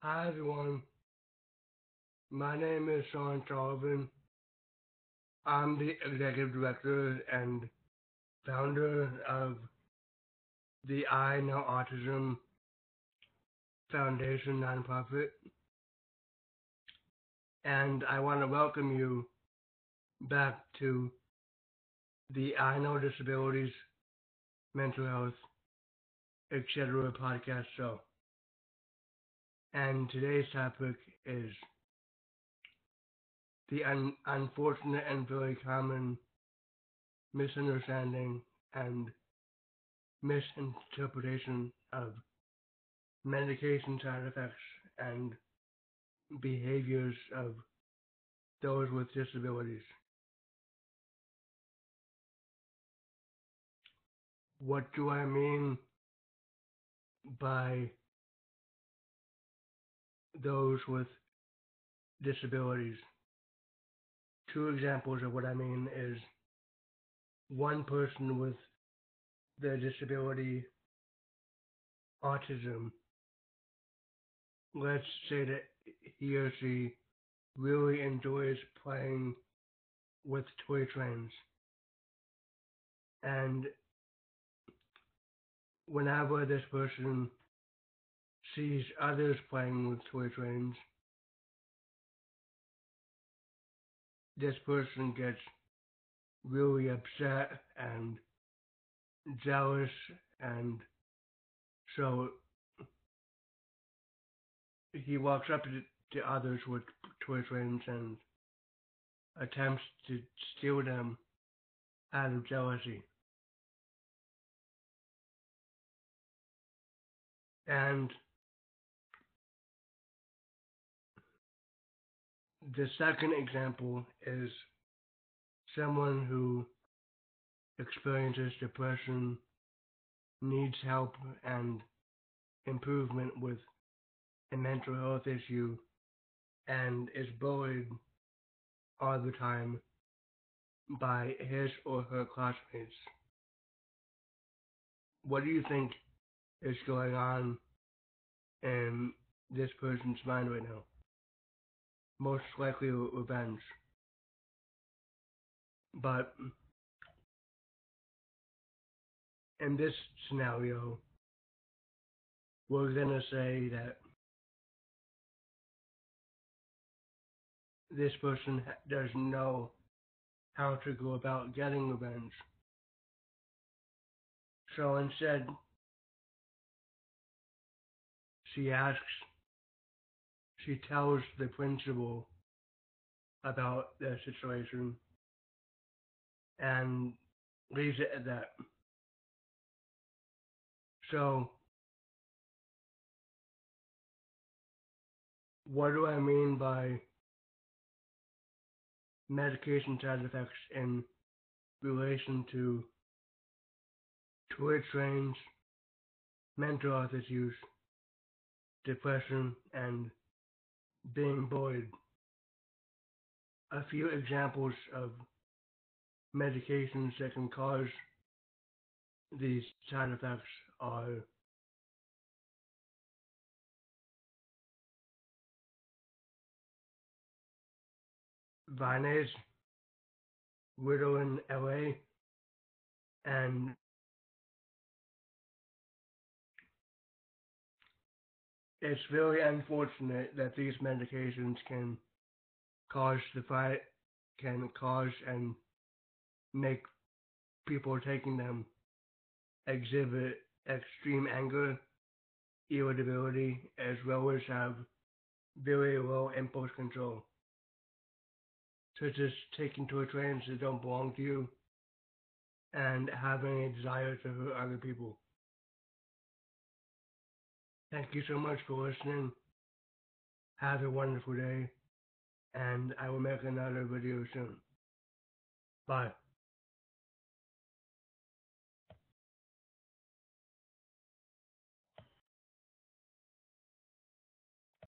Hi everyone. My name is Sean Sullivan. I'm the executive director and founder of the I Know Autism Foundation nonprofit. And I want to welcome you back to the I Know Disabilities, Mental Health, etc. podcast show. And today's topic is the un- unfortunate and very common misunderstanding and misinterpretation of medication side effects and behaviors of those with disabilities. What do I mean by those with disabilities? Two examples of what I mean is one person with the disability autism. Let's say that he or she really enjoys playing with toy trains. And whenever this person sees others playing with toy trains, this person gets really upset and jealous and so he walks up to, to others with toy trains and attempts to steal them out of jealousy. And the second example is someone who experiences depression, needs help and improvement with a mental health issue, and is bullied all the time by his or her classmates. What do you think is going on in this person's mind right now? Most likely revenge. But in this scenario, we're going to say that this person doesn't know how to go about getting revenge. So instead, she asks, she tells the principal about the situation and leaves it at that. So, what do I mean by medication side effects in relation to toy trains, mental health issues, depression, and being bullied? A few examples of medications that can cause these side effects are Vyvanse, Ritalin LA, and it's very unfortunate that these medications can cause the fight, can cause and make people taking them exhibit extreme anger, irritability, as well as have very low impulse control such as taking to a trains that don't belong to you and having a desire to hurt other people. Thank you so much for listening. Have a wonderful day, and I will make another video soon. Bye.